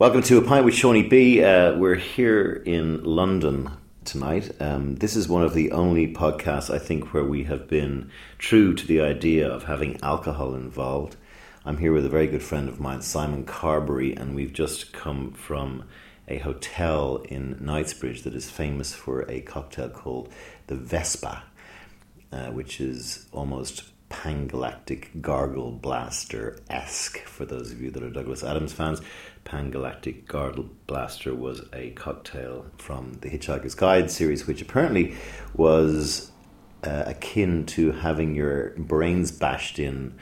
Welcome to A Pint with Seaniebee. Uh, we're here in London tonight. Um, this is one of the only podcasts, I think, where we have been true to the idea of having alcohol involved. I'm here with a very good friend of mine, Simon Carbery, and we've just come from a hotel in Knightsbridge that is famous for a cocktail called the Vespa, uh, which is almost Pangalactic Gargle Blaster esque for those of you that are Douglas Adams fans. Pangalactic Gargle Blaster was a cocktail from the Hitchhiker's Guide series, which apparently was uh, akin to having your brains bashed in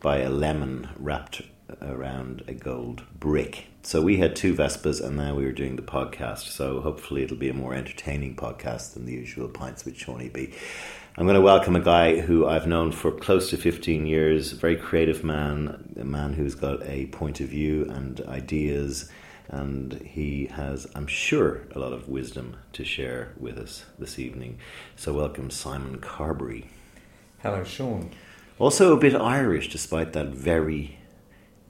by a lemon wrapped around a gold brick. So we had two Vespas and now we were doing the podcast. So hopefully it'll be a more entertaining podcast than the usual Pints with Seaniebee. I'm going to welcome a guy who I've known for close to 15 years, a very creative man, a man who's got a point of view and ideas, and he has, I'm sure, a lot of wisdom to share with us this evening. So, welcome, Simon Carbery. Hello, Sean. Also, a bit Irish, despite that very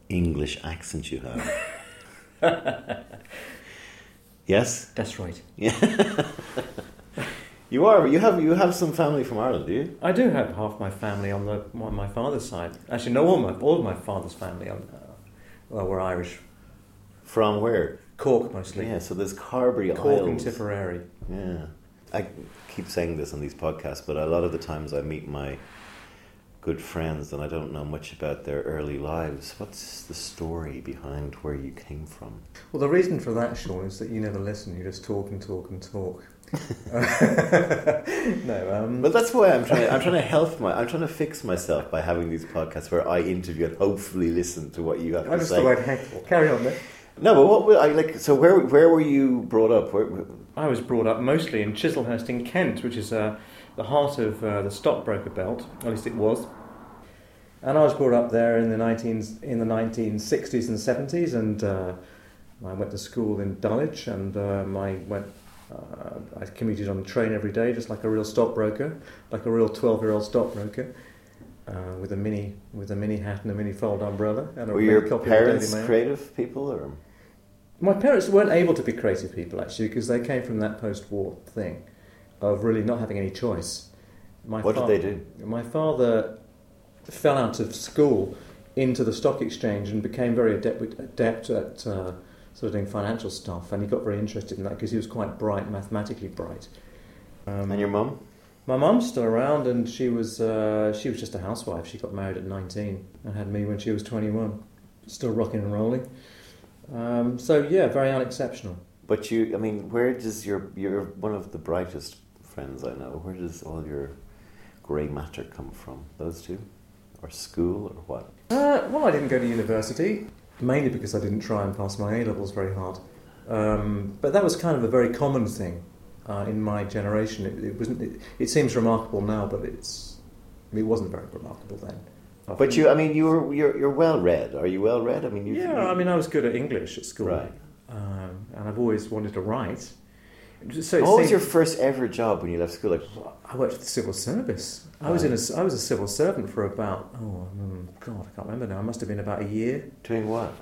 English accent you have. yes? That's right. Yeah. You are. You have. You have some family from Ireland, do you? I do have half my family on the on my father's side. Actually, no, all my all of my father's family on, uh, well, were Irish. From where? Cork mostly. Yeah. So there's Carbery Cork Isles. and Tipperary. Yeah. I keep saying this on these podcasts, but a lot of the times I meet my good friends and I don't know much about their early lives. What's the story behind where you came from? Well, the reason for that, Sean, is that you never listen. You just talk and talk and talk. no, um, But that's why I'm trying. I'm trying to help my. I'm trying to fix myself by having these podcasts where I interview and hopefully listen to what you have I to just say. thought I'd. Carry on, then. No, but what were- I like? So where where were you brought up? Where, I was brought up mostly in Chislehurst in Kent, which is uh, the heart of uh, the stockbroker belt. At least it was. And I was brought up there in the 19, in the 1960s and 70s, and uh, I went to school in Dulwich, and um, I went. Uh, I commuted on the train every day, just like a real stockbroker, like a real twelve-year-old stockbroker, uh, with a mini with a mini hat and a mini fold umbrella. And a were your copy of parents Daily Mail. creative people or? My parents weren't able to be creative people actually because they came from that post-war thing of really not having any choice. My What did they do? My father fell out of school into the stock exchange and became very adept, adept at uh, sort of doing financial stuff, and he got very interested in that because he was quite bright, mathematically bright. Um, And your mum? my mum's still around, and she was uh, she was just a housewife. She got married at nineteen and had me when she was twenty-one. Still rocking and rolling. Um, so yeah, very unexceptional. But you, I mean, where does your you're one of the brightest friends I know. Where does all your grey matter come from? Those two, or school, or what? Uh, well, I didn't go to university mainly because I didn't try and pass my A levels very hard. Um, but that was kind of a very common thing uh, in my generation. It, it wasn't. It, it seems remarkable now, but it's it wasn't very remarkable then. But you, I mean, you were you're, you're well read. Are you well read? I mean, you. Yeah, I mean, I was good at English at school, Right. um, and I've always wanted to write. So What was your first ever job when you left school? Like, I worked for the civil service. I was in a, I was a civil servant for about oh mm, god I can't remember now. I must have been about a year. doing what?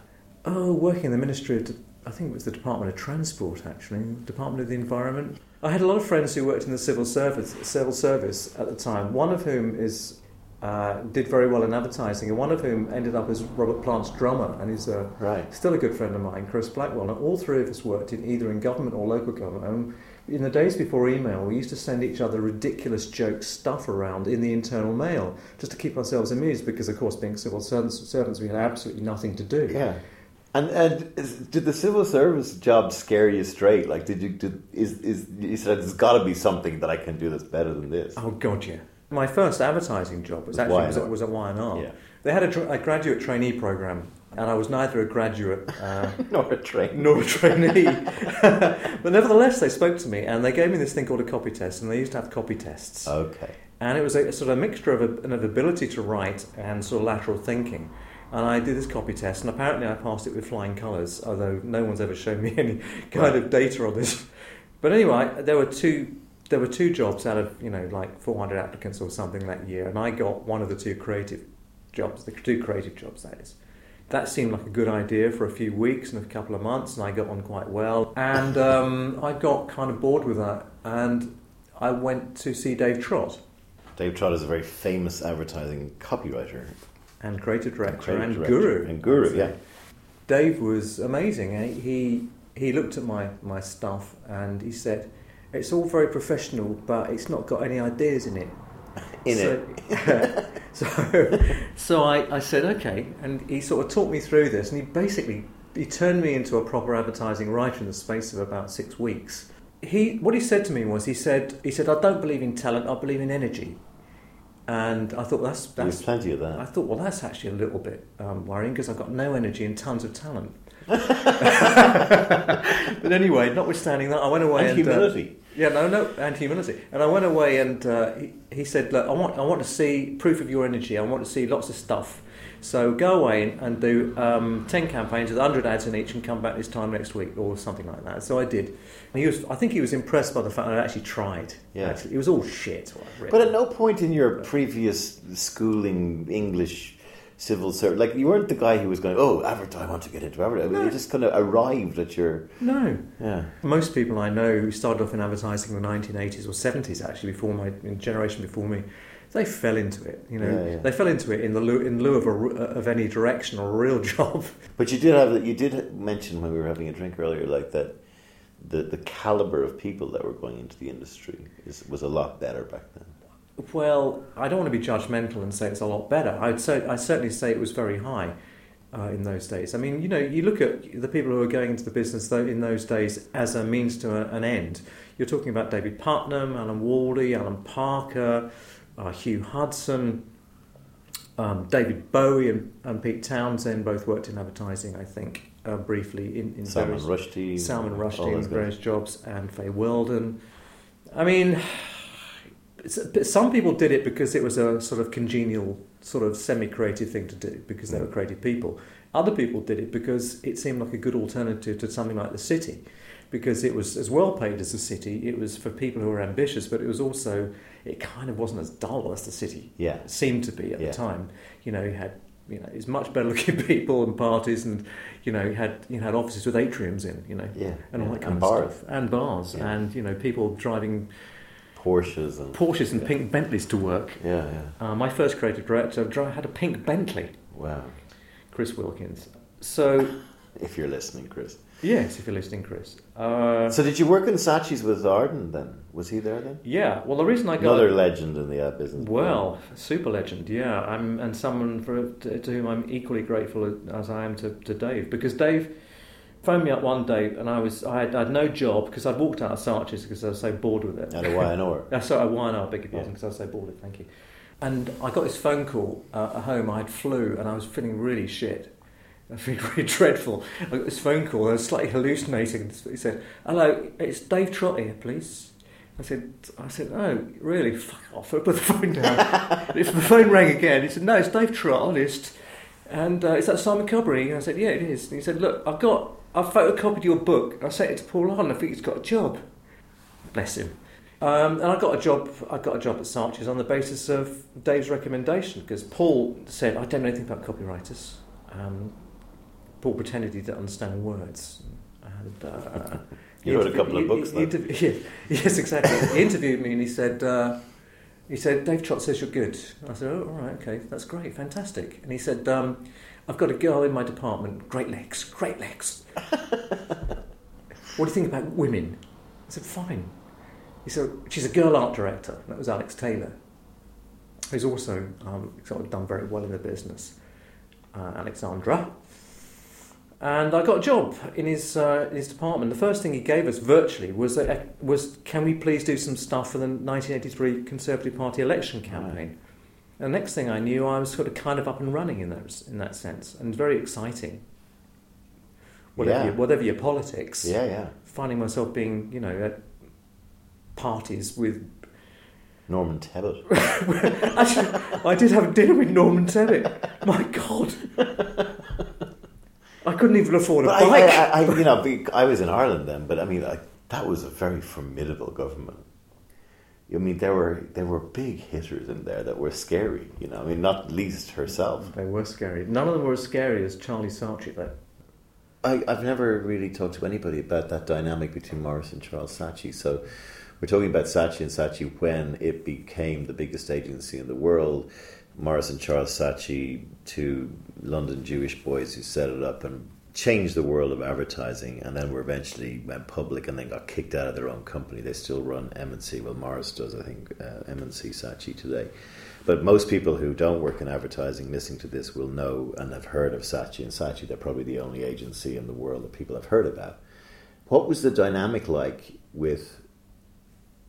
Oh, working in the Ministry of I think it was the Department of Transport actually, Department of the Environment. I had a lot of friends who worked in the civil service civil service at the time. One of whom is uh, did very well in advertising, and one of whom ended up as Robert Plant's drummer, and he's a Right. still a good friend of mine, Chris Blackwell. And all three of us worked in either in government or local government. And in the days before email, we used to send each other ridiculous joke stuff around in the internal mail just to keep ourselves amused because, of course, being civil servants, servants we had absolutely nothing to do. Yeah. And and is, did the civil service job scare you straight? Like, did you did is is you said there's got to be something that I can do that's better than this? Oh, God, yeah. My first advertising job was actually was was at Y&R. Yeah. They had a, dr- a graduate trainee program, and I was neither a graduate uh, Nor a train. nor a trainee. but nevertheless, they spoke to me and they gave me this thing called a copy test, and they used to have copy tests. Okay. And it was a sort of a mixture of, a, of ability to write and sort of lateral thinking. And I did this copy test, and apparently I passed it with flying colours, although no one's ever shown me any kind of data on this. But anyway, there were two. There were two jobs out of you know like 400 applicants or something that year, and I got one of the two creative jobs, the two creative jobs that is. that seemed like a good idea for a few weeks and a couple of months, and I got on quite well. And um, I got kind of bored with that, and I went to see Dave Trott. Dave Trott is a very famous advertising copywriter and creative director and, creative director. guru. And guru, yeah. Dave was amazing. eh? He he looked at my, my stuff and he said, "It's all very professional, but it's not got any ideas in it." In so, it. so, so I, I said, okay. And he sort of talked me through this. And he basically, he turned me into a proper advertising writer in the space of about six weeks. He, what he said to me was, he said, he said, I don't believe in talent, I believe in energy. And I thought that's There's that's. plenty of that. I thought, well, that's actually a little bit um, worrying because I've got no energy and tons of talent. but anyway, notwithstanding that, I went away And and, uh, humility. Yeah, no, no, and humility. And I went away, and uh, he, he said, "Look, I want, I want to see proof of your energy. I want to see lots of stuff. So go away and, and do um, ten campaigns with hundred ads in each, and come back this time next week, or something like that." So I did. And he was, I think, he was impressed by the fact that I actually tried. Yeah. actually, it was all shit. But at no point in your previous schooling, English, civil service, like you weren't the guy who was going, "Oh, advertise. I want to get into advertising." No. You just kind of arrived at your no. yeah. Most people I know who started off in advertising in the 1980s or 70s, actually, before my generation before me, they fell into it. You know, Yeah, yeah. they fell into it in the lieu, in lieu of, a, r- uh, of any direction or a real job. But you did have you did mention when we were having a drink earlier, like that the the caliber of people that were going into the industry is, was a lot better back then. Well, I don't want to be judgmental and say it's a lot better. I'd say I certainly say it was very high uh, in those days. I mean, you know, you look at the people who were going into the business though in those days as a means to a, an end. You're talking about David Putnam, Alan Waldie, Alan Parker, uh, Hugh Hudson, um, David Bowie, and, and Pete Townshend both worked in advertising. I think uh, briefly in, in Salman various Rushdie, Salman Rushdie in guys. various jobs, and Fay Weldon. I mean, some people did it because it was a sort of congenial, sort of semi-creative thing to do because they were Mm. creative people. Other people did it because it seemed like a good alternative to something like the city, because it was as well paid as the city. It was for people who were ambitious, but it was also it kind of wasn't as dull as the city Yeah, seemed to be at Yeah. the time. You know, you had you know, it's much better looking people and parties, and you know, you had you had offices with atriums in, you know, yeah, and all yeah. that kind and of bars, stuff, and bars, Yeah. and you know, people driving Porsches, and Porsches and Yeah. pink Bentleys to work. yeah, yeah. Uh, my first creative director had a pink Bentley, Wow. Chris Wilkins. So If you're listening, Chris. yes, if you're listening, Chris. Uh, So did you work in Saatchi's with Arden then? Was he there then? yeah. Well, the reason I got Another legend in the ad business. Well, super legend, yeah. I'm and someone for to, to whom I'm equally grateful as I am to, to Dave because Dave phoned me up one day and I was I had, I had no job because I'd walked out of Saatchi's because I was so bored with it. Out of Y&R. Why not? I beg your pardon because I was so bored with it. Thank you. And I got this phone call uh, at home. I had flu and I was feeling really shit. I feeling really dreadful. I got this phone call. I was slightly hallucinating. He said, "Hello, it's Dave Trott here, please." I said, "I said, oh, really? Fuck off!" I put the phone down. if the phone rang again, he said, "No, it's Dave Trott, honest." And uh, is that Simon Cobbery? And I said, "Yeah, it is." And he said, "Look, I've got, I've photocopied your book. I sent it to Paul Arden. I think he's got a job." Bless him. Um, and I got a job. I got a job at Saatchi's on the basis of Dave's recommendation because Paul said, "I don't know anything about copywriters." Um, Paul pretended he didn't understand words. And, uh, You wrote a couple of he- books, he- he yeah, yes, exactly. he interviewed me and he said, uh, "He said Dave Trott says you're good." I said, "Oh, all right, okay, that's great, fantastic." And he said, um, "I've got a girl in my department, great legs, great legs." what do you think about women? I said, "Fine." He said, "She's a girl art director." That was Alex Taylor, who's also um, sort of done very well in the business. Uh, Alexandra. And I got a job in his uh, in his department. The first thing he gave us virtually was a, was can we please do some stuff for the 1983 Conservative Party election campaign. And the next thing I knew, I was sort of kind of up and running in those in that sense, and very exciting. Whatever, Yeah. your, whatever your politics, Yeah, yeah. finding myself being you know at parties with. Norman Tebbit. Actually, I did have dinner with Norman Tebbit. My God. I couldn't even afford a But I, bike. I, I, you know, I was in Ireland then, but I mean, I, that was a very formidable government. I mean, there were there were big hitters in there that were scary. You know, I mean, not least herself. They were scary. None of them were as scary as Charlie Saatchi, though. I, I've never really talked to anybody about that dynamic between Maurice and Charles Saatchi. So we're talking about Saatchi and Saatchi when it became the biggest agency in the world. Maurice and Charles Saatchi, two London Jewish boys who set it up and changed the world of advertising, and then were eventually went public and then got kicked out of their own company. They still run M&C. Well, Maurice does, I think, uh, M&C Saatchi today. But most people who don't work in advertising listening to this will know and have heard of Saatchi and Saatchi. They're probably the only agency in the world that people have heard about. What was the dynamic like with,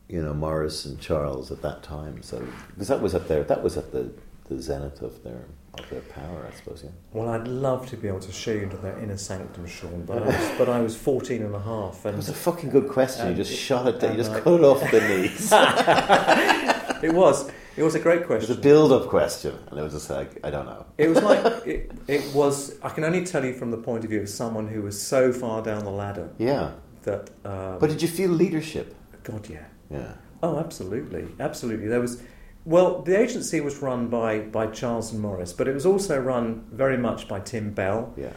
you know, Maurice and Charles at that time? So because that was at their that was at the, the zenith of their of their power, I suppose. Yeah. Well, I'd love to be able to show you into their inner sanctum, Sean, but I was, but I was 14 and a half. And It was a fucking good question. You just shot it. down. You just I- cut it off the knees. it was. It was a great question. It was a build-up question, and it was just like I don't know. It was like it, it was. I can only tell you from the point of view of someone who was so far down the ladder Yeah, that. Um, but did you feel leadership? God, yeah. Yeah. Oh, absolutely, absolutely. There was. Well, the agency was run by by Charles and Maurice, but it was also run very much by Tim Bell. Yeah.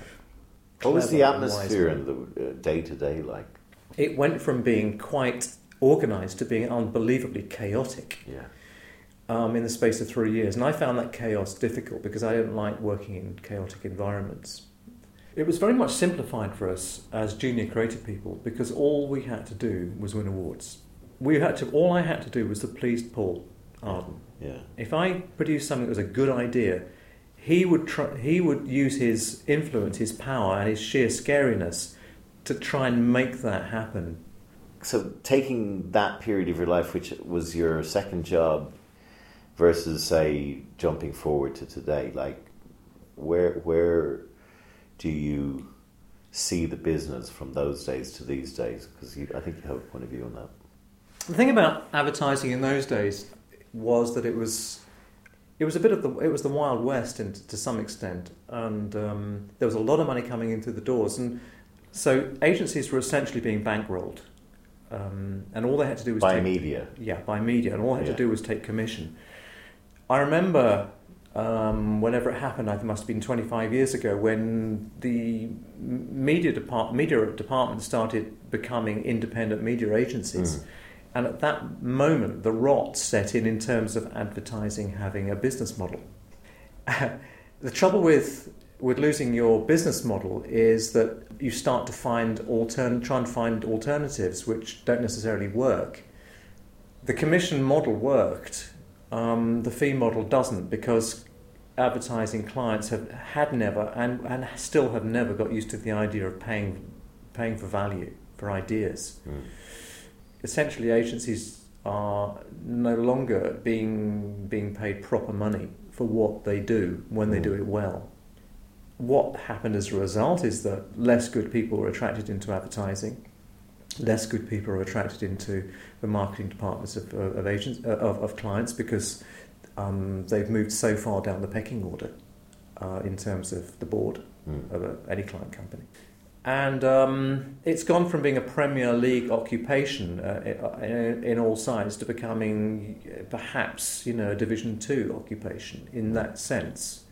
What was the atmosphere and the day to day like? It went from being quite organised to being unbelievably chaotic. Yeah. um, in the space of three years. And I found that chaos difficult because I don't like working in chaotic environments. It was very much simplified for us as junior creative people because all we had to do was win awards. We had to. All I had to do was to please Paul Um, Arden. Yeah. If I produced something that was a good idea, he would try, he would use his influence, his power, and his sheer scariness to try and make that happen. So taking that period of your life, which was your second job, versus say jumping forward to today, like where where do you see the business from those days to these days? Because I think you have a point of view on that. The thing about advertising in those days was that it was it was a bit of the it was the wild west in, to some extent, and um, there was a lot of money coming in through the doors, and so agencies were essentially being bankrolled, um, and all they had to do was By take, media. yeah, by media, and all they had Yeah. to do was take commission. I remember um, whenever it happened, I think it must have been 25 years ago, when the media, depart- media department started becoming independent media agencies. Mm. And at that moment, the rot set in in terms of advertising having a business model. the trouble with with losing your business model is that you start to find altern- try and find alternatives which don't necessarily work. The commission model worked. Um, the fee model doesn't because advertising clients have had never and, and still have never got used to the idea of paying paying for value for ideas Mm. Essentially agencies are no longer being being paid proper money for what they do when they do it well. What happened as a result is that less good people were attracted into advertising, less good people are attracted into the marketing departments of, of agents of, of clients because um, they've moved so far down the pecking order uh, in terms of the board Mm. of a, any client company. And um, it's gone from being a Premier League occupation uh, in, in all sides to becoming uh, perhaps, you know, a Division Two occupation in that sense,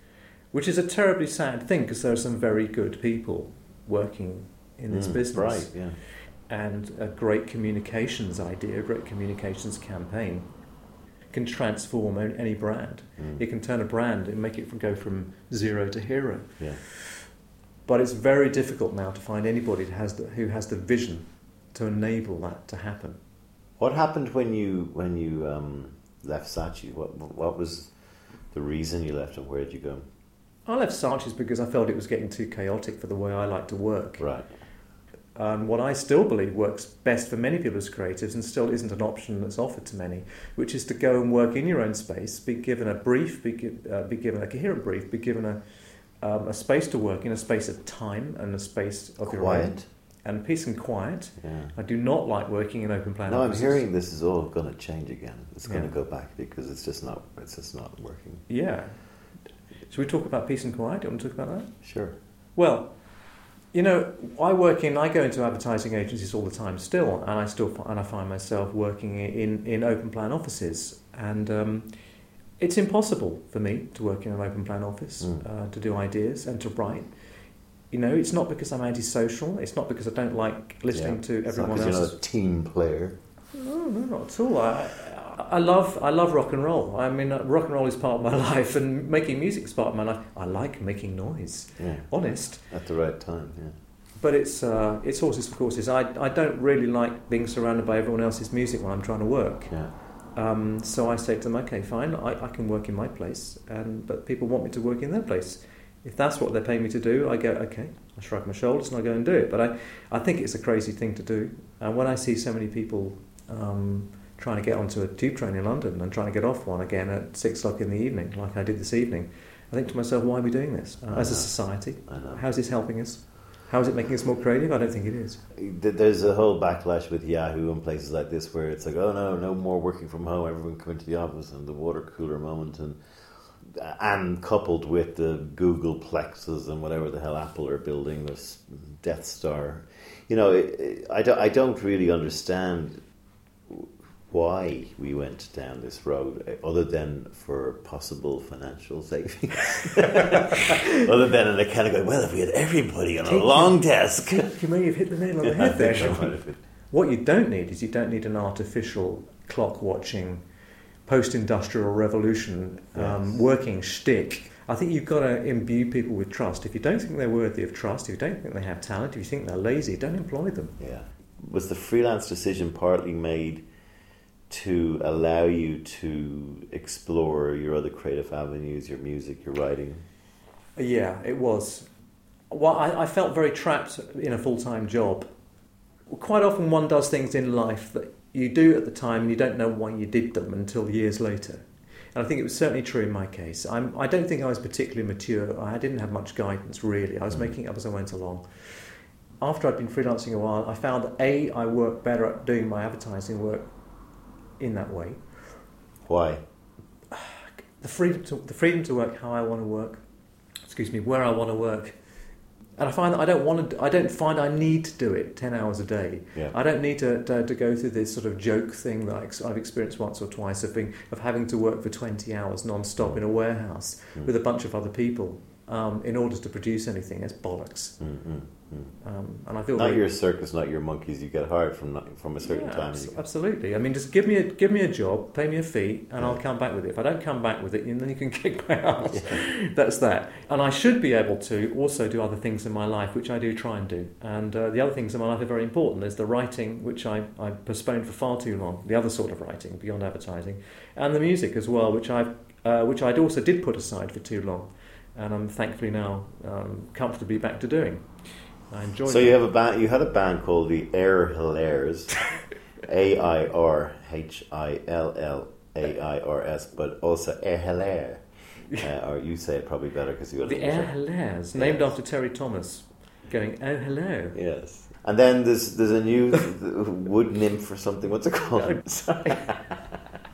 which is a terribly sad thing because there are some very good people working in this Mm, business Right. Yeah. and a great communications idea, a great communications campaign can transform any brand. Mm. It can turn a brand and make it from, go from zero to hero. Yeah. But it's very difficult now to find anybody that has the, who has the vision to enable that to happen. What happened when you when you um, left Saatchi? What what was the reason you left, and where did you go? I left Saatchi's because I felt it was getting too chaotic for the way I like to work. Right. And what I still believe works best for many people as creatives and still isn't an option that's offered to many, which is to go and work in your own space, be given a brief, be, gi- uh, be given a coherent brief, be given a, um, a space to work in, a space of time and a space of your own. Quiet. And peace and quiet. Yeah. I do not like working in open plan No, I'm hearing this is all going to change again. It's going Yeah. to go back because it's just not. It's just not working. Yeah. Should we talk about peace and quiet? Do you want to talk about that? Sure. Well, You know, I work in. I go into advertising agencies all the time still, and I still and I find myself working in in open plan offices, and um, it's impossible for me to work in an open plan office Mm. uh, to do ideas and to write. You know, it's not because I'm antisocial. It's not because I don't like listening Yeah. to It's not everyone 'cause you're not a team player. No, no, not at all. I, I love, I love rock and roll. I mean, uh, rock and roll is part of my life, and making music is part of my life. I like making noise, Yeah. honest. At the right time, yeah. But it's, uh, it's horses for courses. I, I don't really like being surrounded by everyone else's music when I'm trying to work. Yeah. Um, so I say to them, okay, fine, I, I can work in my place, and but people want me to work in their place. If that's what they're paying me to do, I go, okay, I shrug my shoulders and I go and do it. But I, I think it's a crazy thing to do. And when I see so many people um, trying to get onto a tube train in London and trying to get off one again at six o'clock in the evening, like I did this evening, I think to myself, why are we doing this uh, as a society? How's this helping us? How is it making us more creative? I don't think it is. There's a whole backlash with Yahoo and places like this where it's like, oh no, no more working from home. Everyone come into the office and the water cooler moment, and and coupled with the Google Plexes and whatever the hell Apple are building, this Death Star. You know, I don't, I don't really understand why we went down this road, eh, other than for possible financial savings. other than an kind of going, well, if we had everybody on a Take long desk. You may have hit the nail on the head there, Sean. might have been. What you don't need is you don't need an artificial clock watching, post industrial revolution um, Yes. working shtick. I think you've got to imbue people with trust. If you don't think they're worthy of trust, if you don't think they have talent, if you think they're lazy, don't employ them. Yeah. Was the freelance decision partly made to allow you to explore your other creative avenues, your music, your writing? Yeah, it was. Well, I, I felt very trapped in a full time job. Quite often, one does things in life that you do at the time and you don't know why you did them until years later. And I think it was certainly true in my case. I'm, I don't think I was particularly mature. I didn't have much guidance, really. I was Mm. making it up as I went along. After I'd been freelancing a while, I found that A, I worked better at doing my advertising work in that way. Why? the freedom to the freedom to work how I want to work, excuse me, where I want to work, and I find that I don't want to. I don't find I need to do it ten hours a day. Yeah. I don't need to, to, to go through this sort of joke thing that I've experienced once or twice of being of having to work for twenty hours non-stop in a warehouse Mm. with a bunch of other people um, in order to produce anything. It's bollocks, Mm, mm, mm. um, and I feel Not very- your circus, not your monkeys. You get hired from not- from a certain Yeah, time. abs- absolutely. I mean, just give me a give me a job, pay me a fee, and I'll come back with it. If I don't come back with it, then you can kick me out. That's that. And I should be able to also do other things in my life, which I do try and do. And uh, the other things in my life are very important. There's the writing, which I, I postponed for far too long. The other sort of writing beyond advertising, and the music as well, which I uh, which I'd also did put aside for too long, and I'm thankfully now um, comfortably back to doing. I enjoy. So it. you have a band. You had a band called the Air Hilaires, A I R H I L L A I R S, but also Air Hilaire. Uh, or you say it probably better because you The Air Hilaires, named after Terry-Thomas, going, oh, hello. Yes. And then there's there's a new wood nymph or something. What's it called?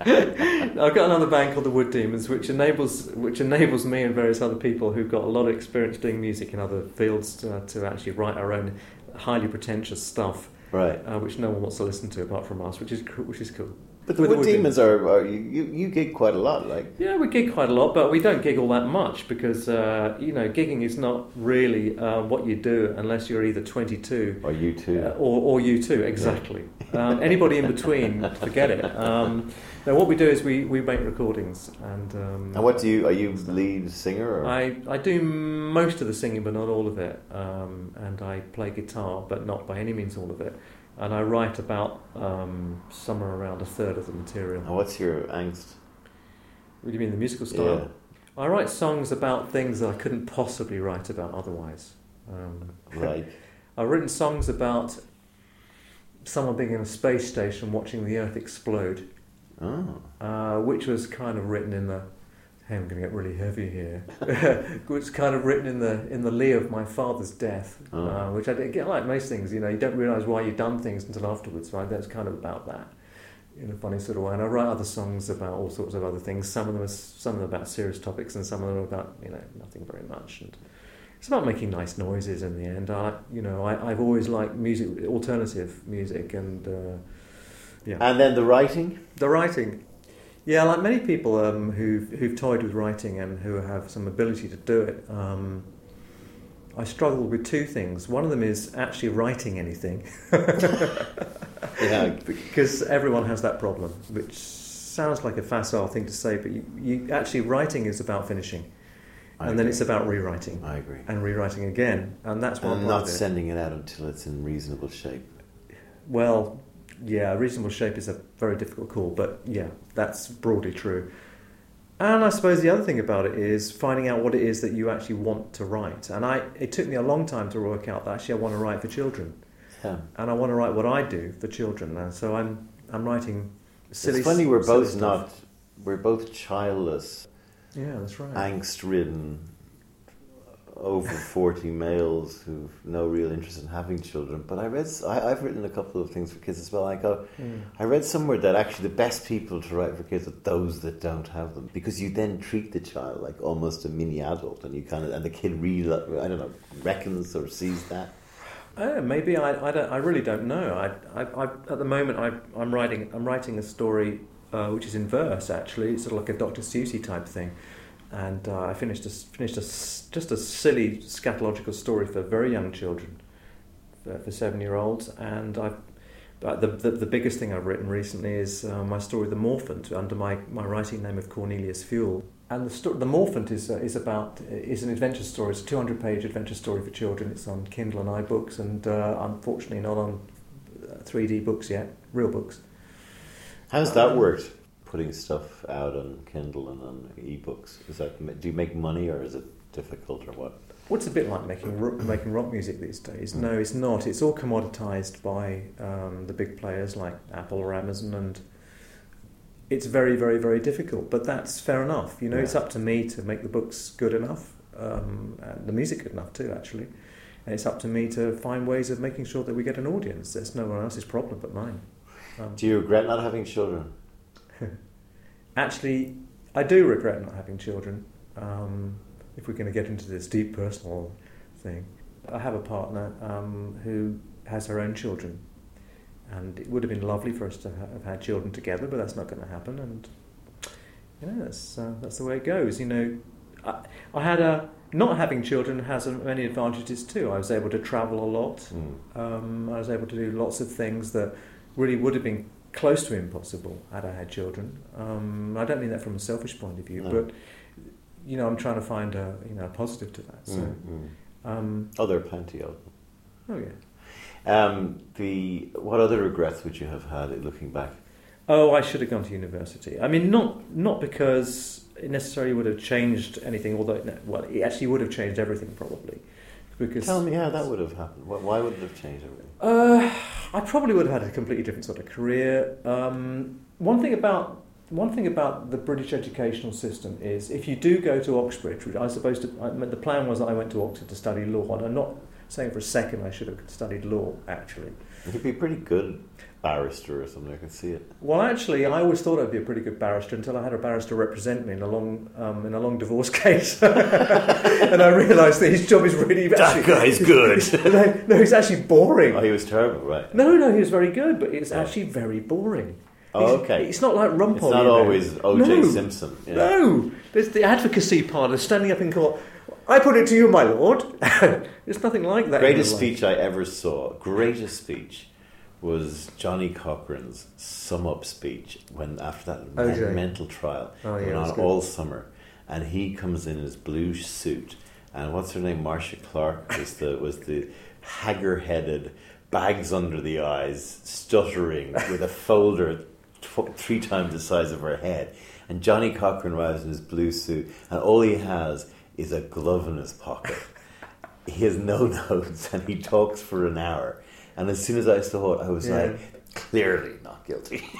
I've got another band called the Wood Demons, which enables which enables me and various other people who've got a lot of experience doing music in other fields to, to actually write our own highly pretentious stuff, right. uh, which no one wants to listen to apart from us, which is which is cool. But the Wood Demons are, are you, you gig quite a lot, like Yeah, we gig quite a lot, but we don't gig all that much because uh, you know gigging is not really uh, what you do unless you're either 22 or U2. Uh, or, or U2, exactly. Um, anybody in between, forget it. Um, now, what we do is we, we make recordings, and um, and what do you are you the lead singer or I, I do most of the singing, but not all of it. Um, and I play guitar, but not by any means all of it. And I write about um, somewhere around a third of the material. and what's your angst? What do you mean, the musical style? Yeah, I write songs about things that I couldn't possibly write about otherwise. Um, like I've written songs about someone being in a space station watching the Earth explode, oh uh, which was kind of written in the. Hey, I'm going to get really heavy here. it's kind of written in the in the lee of my father's death, Oh. uh, which I did get like most things. You know, you don't realise why you've done things until afterwards. Right? That's kind of about that. In a funny sort of way, and I write other songs about all sorts of other things. Some of them are some of them about serious topics, and some of them are about you know nothing very much. And it's about making nice noises in the end. I, you know, I, I've always liked music, alternative music, and uh, yeah. And then the writing. The writing, yeah, like many people um, who've who've toyed with writing and who have some ability to do it. Um, I struggle with two things. One of them is actually writing anything. Yeah. because everyone has that problem, which sounds like a facile thing to say, but you, you actually writing is about finishing, I and then it's about rewriting I agree. and rewriting again, and that's one And not sending it out until it's in reasonable shape. Well, yeah, reasonable shape is a very difficult call, but yeah, that's broadly true. And I suppose the other thing about it is finding out what it is that you actually want to write. And I, it took me a long time to work out that actually I want to write for children, Yeah. and I want to write what I do for children. And so I'm, I'm writing silly. it's funny we're both stuff. not we're both childless, Yeah, that's right. angst-ridden, over forty males who've no real interest in having children. But I read I, have written a couple of things for kids as well. I go. Mm. I read somewhere that actually the best people to write for kids are those that don't have them because you then treat the child like almost a mini adult, and you kind of and the kid really I don't know reckons or sees that. Oh, maybe I, I, don't, I really don't know. I, I, I, at the moment, I, I'm writing I'm writing a story uh, which is in verse. Actually, it's sort of like a Dr. Seussy type thing, and uh, I finished a, finished a, just a silly scatological story for very young children, for, for seven year olds. And I've but the, the the biggest thing I've written recently is uh, my story, The Morphant, under my, my writing name of Cornelius Fuel. And the story, The Morphant is uh, is about is an adventure story. It's a 200 page adventure story for children. It's on Kindle and iBooks, and uh, unfortunately not on uh, 3D books yet, real books. How's that worked? Putting stuff out on Kindle and on ebooks. Is that do you make money or is it difficult or what? What's a bit like making ro- making rock music these days? No, it's not. It's all commoditized by um, the big players like Apple or Amazon, and it's very, very, very difficult. But that's fair enough. You know, it's up to me to make the books good enough, um, and the music good enough too, actually. And it's up to me to find ways of making sure that we get an audience. That's no one else's problem but mine. Um, Do you regret not having children? Actually, I do regret not having children. Um, if we're going to get into this deep personal thing, I have a partner um, who has her own children, and it would have been lovely for us to have had children together, but that's not going to happen. And you know, that's uh, that's the way it goes. You know, I, I had a not having children has many advantages too. I was able to travel a lot. Mm. Um, I was able to do lots of things that really would have been close to impossible had I had children. Um, I don't mean that from a selfish point of view, No. but you know, I'm trying to find a you know a positive to that. So, Mm, mm. um, Oh, there are plenty of them. oh yeah. Um, the what other regrets would you have had looking back? Oh, I should have gone to university. I mean, not not because it necessarily would have changed anything, although well, it actually would have changed everything probably. Because Tell me how that would have happened. Why- Why would it have changed everything? Uh, I probably would have had a completely different sort of career. Um, one thing about one thing about the British educational system is if you do go to Oxbridge, which I was supposed to, I, mean, the plan was that I went to Oxford to study law, and I'm not saying for a second I should have studied law actually. You'd be a pretty good barrister or something. I can see it. Well, actually, I always thought I'd be a pretty good barrister until I had a barrister represent me in a long um, in a long divorce case, and I realised that his job is really That actually, guy's good. no, no, he's actually boring. Oh, he was terrible, right? No, no, he was very good, but it's Yeah. actually very boring. Oh, okay. It's not like Rumpole. It's not always O.J. No. Simpson. Yeah. No, there's the advocacy part of standing up in court. I put it to you, my lord. There's nothing like that. Greatest speech I ever saw. Greatest speech was Johnnie Cochran's sum up speech when after that mental trial Oh, yeah, went on all summer, and he comes in his blue suit, and what's her name? Marcia Clark was the was the hagger headed, bags under the eyes, stuttering with a folder tw- three times the size of her head, and Johnnie Cochran arrives in his blue suit, and all he has is a glove in his pocket he has no notes and he talks for an hour. And as soon as I saw it, I was Yeah. like, clearly not guilty.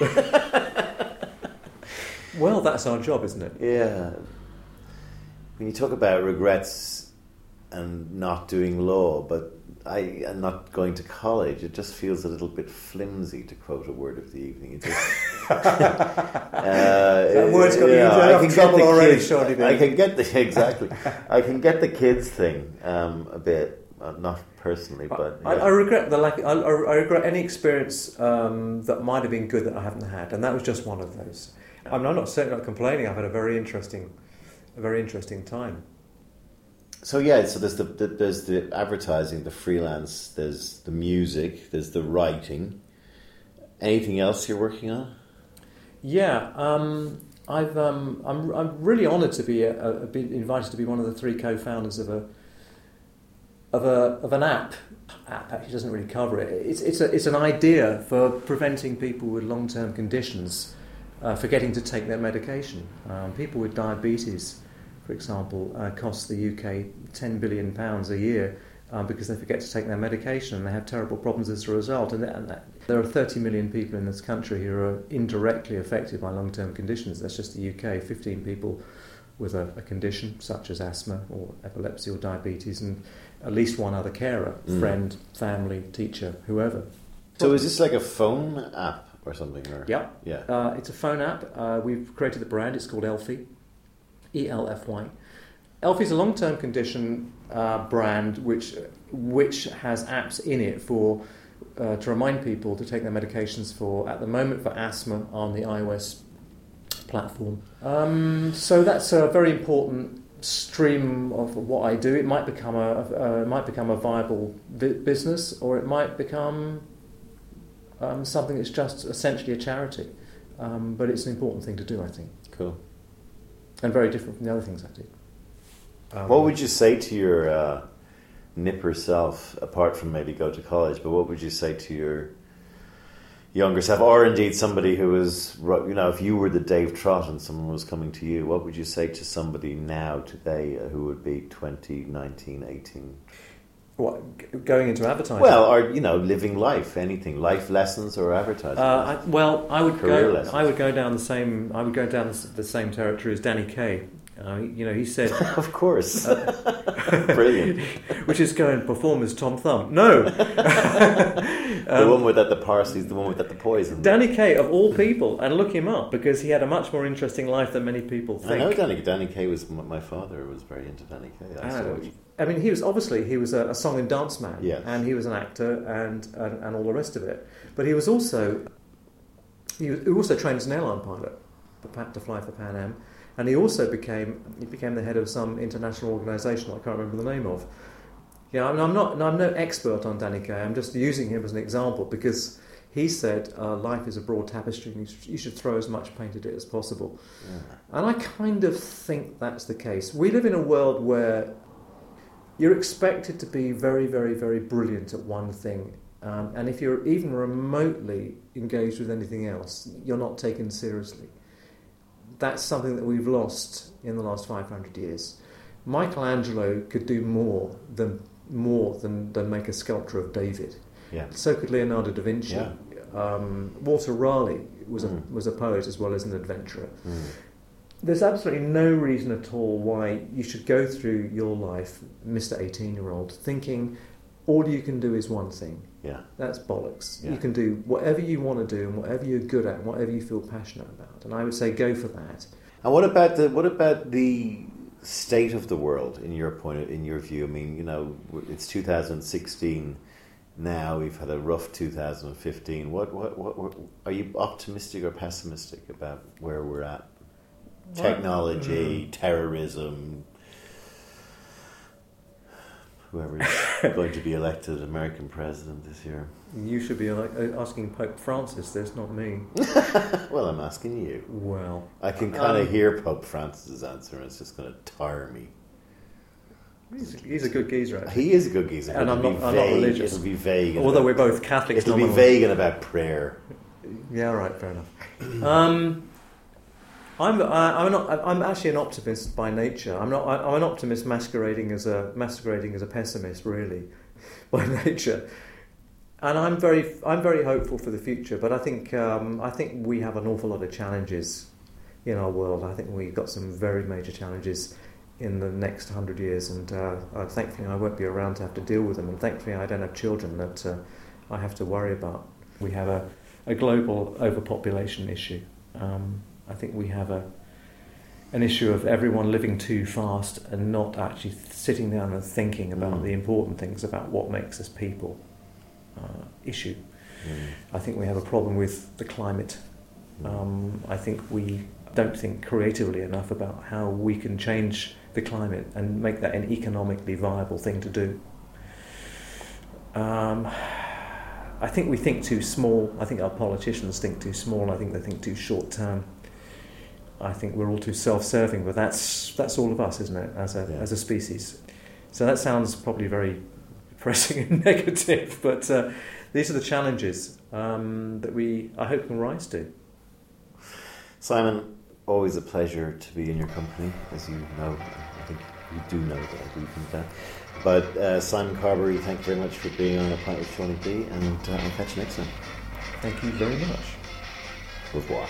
Well, that's our job, isn't it? yeah. When you talk about regrets, and not doing law, but I am not going to college. It just feels a little bit flimsy, to quote a word of the evening. It just, uh, That word's got you yeah, into I enough can get trouble the already, kids- Shorty, I can get the exactly. I can get the kids thing um, a bit, uh, not personally, but I, yeah. I regret the lack. I, I I regret any experience um, that might have been good that I haven't had, and that was just one of those. I'm not, I'm not certainly not complaining. I've had a very interesting, a very interesting time. So yeah, so there's the, the there's the advertising, the freelance, there's the music, there's the writing. Anything else you're working on? Yeah, um, I've um, I'm I'm really honoured to be a, a, been invited to be one of the three co-founders of a of a of an app. App actually doesn't really cover it. It's it's a, it's an idea for preventing people with long term conditions uh, forgetting to take their medication. Um, people with diabetes, for example, uh, cost the UK ten billion pounds a year. Um, because they forget to take their medication and they have terrible problems as a result. And, that, and that, there are 30 million people in this country who are indirectly affected by long term conditions. That's just the UK. 15 people with a, a condition such as asthma or epilepsy or diabetes, and at least one other carer, Mm. friend, family, teacher, whoever. So is this like a phone app or something? Or Yeah. yeah. Uh, it's a phone app. Uh, we've created the brand. It's called Elfy, E L F Y. Elfy's a long-term condition uh, brand which which has apps in it for uh, to remind people to take their medications for at the moment for asthma on the iOS platform. Um, so that's a very important stream of what I do. It might become a, it might become a viable vi- business, or it might become um, something that's just essentially a charity. Um, but it's an important thing to do, I think, Cool. And very different from the other things I do. Um, What would you say to your uh, nipper self, apart from maybe go to college? But what would you say to your younger self, or indeed somebody who was, you know, if you were the Dave Trott and someone was coming to you, what would you say to somebody now today who would be 20, 19, 18? What, going into advertising? Well, or you know, living life, anything, life lessons or advertising. Uh, I, well, I would Career go. lessons. I would go down the same. I would go down the, the same territory as Danny Kaye. Uh, you know, he said, of course, brilliant. which is go and perform as Tom Thumb. No, the one without the parsley's the one without the poison. Danny Kaye of all people, and look him up because he had a much more interesting life than many people think. I know Danny. Danny Kaye was my father was very into Danny Kaye. I Ah, saw- I mean, he was obviously he was a, a song and dance man, Yes. and he was an actor and, and and all the rest of it. But he was also he, was, he also trained as an airline pilot to fly for Pan Am, and he also became he became the head of some international organisation I can't remember the name of. Yeah, I mean, I'm not I'm no expert on Danny Kaye. I'm just using him as an example because he said uh, life is a broad tapestry and you should, you should throw as much paint at it as possible. Yeah. And I kind of think that's the case. We live in a world where you're expected to be very, very, very brilliant at one thing. Um, and if you're even remotely engaged with anything else, you're not taken seriously. That's something that we've lost in the last 500 years. Michelangelo could do more than more than, than make a sculpture of David. Yeah. So could Leonardo da Vinci. Yeah. Um, Walter Raleigh was a, Mm. was a poet as well as an adventurer Mm. There's absolutely no reason at all why you should go through your life, Mr. 18 year old, thinking all you can do is one thing. Yeah. That's bollocks. Yeah. You can do whatever you want to do and whatever you're good at and whatever you feel passionate about. And I would say go for that. And what about the what about the state of the world in your point of, in your view? I mean, you know, it's 2016 now. We've had a rough 2015. What what what, what are you optimistic or pessimistic about where we're at? Technology, terrorism. Whoever's going to be elected American president this year. You should be like, uh, asking Pope Francis this, not me. Well, I'm asking you. Well, I can kind of Um, hear Pope Francis's answer, and it's just going to tire me. he's, he's a good geezer, actually. He is a good geezer. And I'm not- I'm not religious. It'll be vague. Although about- we're both Catholics. it'll be vague and about prayer. Yeah, right, fair enough. Um, I'm, I, I'm, not, I'm actually an optimist by nature. I'm, not, I, I'm an optimist masquerading as a, masquerading as a pessimist, really, by nature. And I'm very, I'm very hopeful for the future, but I think, um, I think we have an awful lot of challenges in our world. I think we've got some very major challenges in the next hundred years, and uh, uh, thankfully I won't be around to have to deal with them, and thankfully I don't have children that uh, I have to worry about. We have a, a global overpopulation issue. Um, I think we have a an issue of everyone living too fast and not actually sitting down and thinking about Mm. the important things about what makes us people. Uh, issue. Mm. I think we have a problem with the climate. Um, I think we don't think creatively enough about how we can change the climate and make that an economically viable thing to do. Um, I think we think too small. I think our politicians think too small. I think they think too short term. I think we're all too self-serving, but that's that's all of us, isn't it, as a Yeah. as a species? So that sounds probably very depressing and negative, but uh, these are the challenges um, that we, I hope, can rise to. Simon, always a pleasure to be in your company, as you know. I think you do know that I do think that. But uh, Simon Carbery, thank you very much for being on a pint with Seaniebee, and uh, I'll catch you next time. Thank you very much. Au revoir.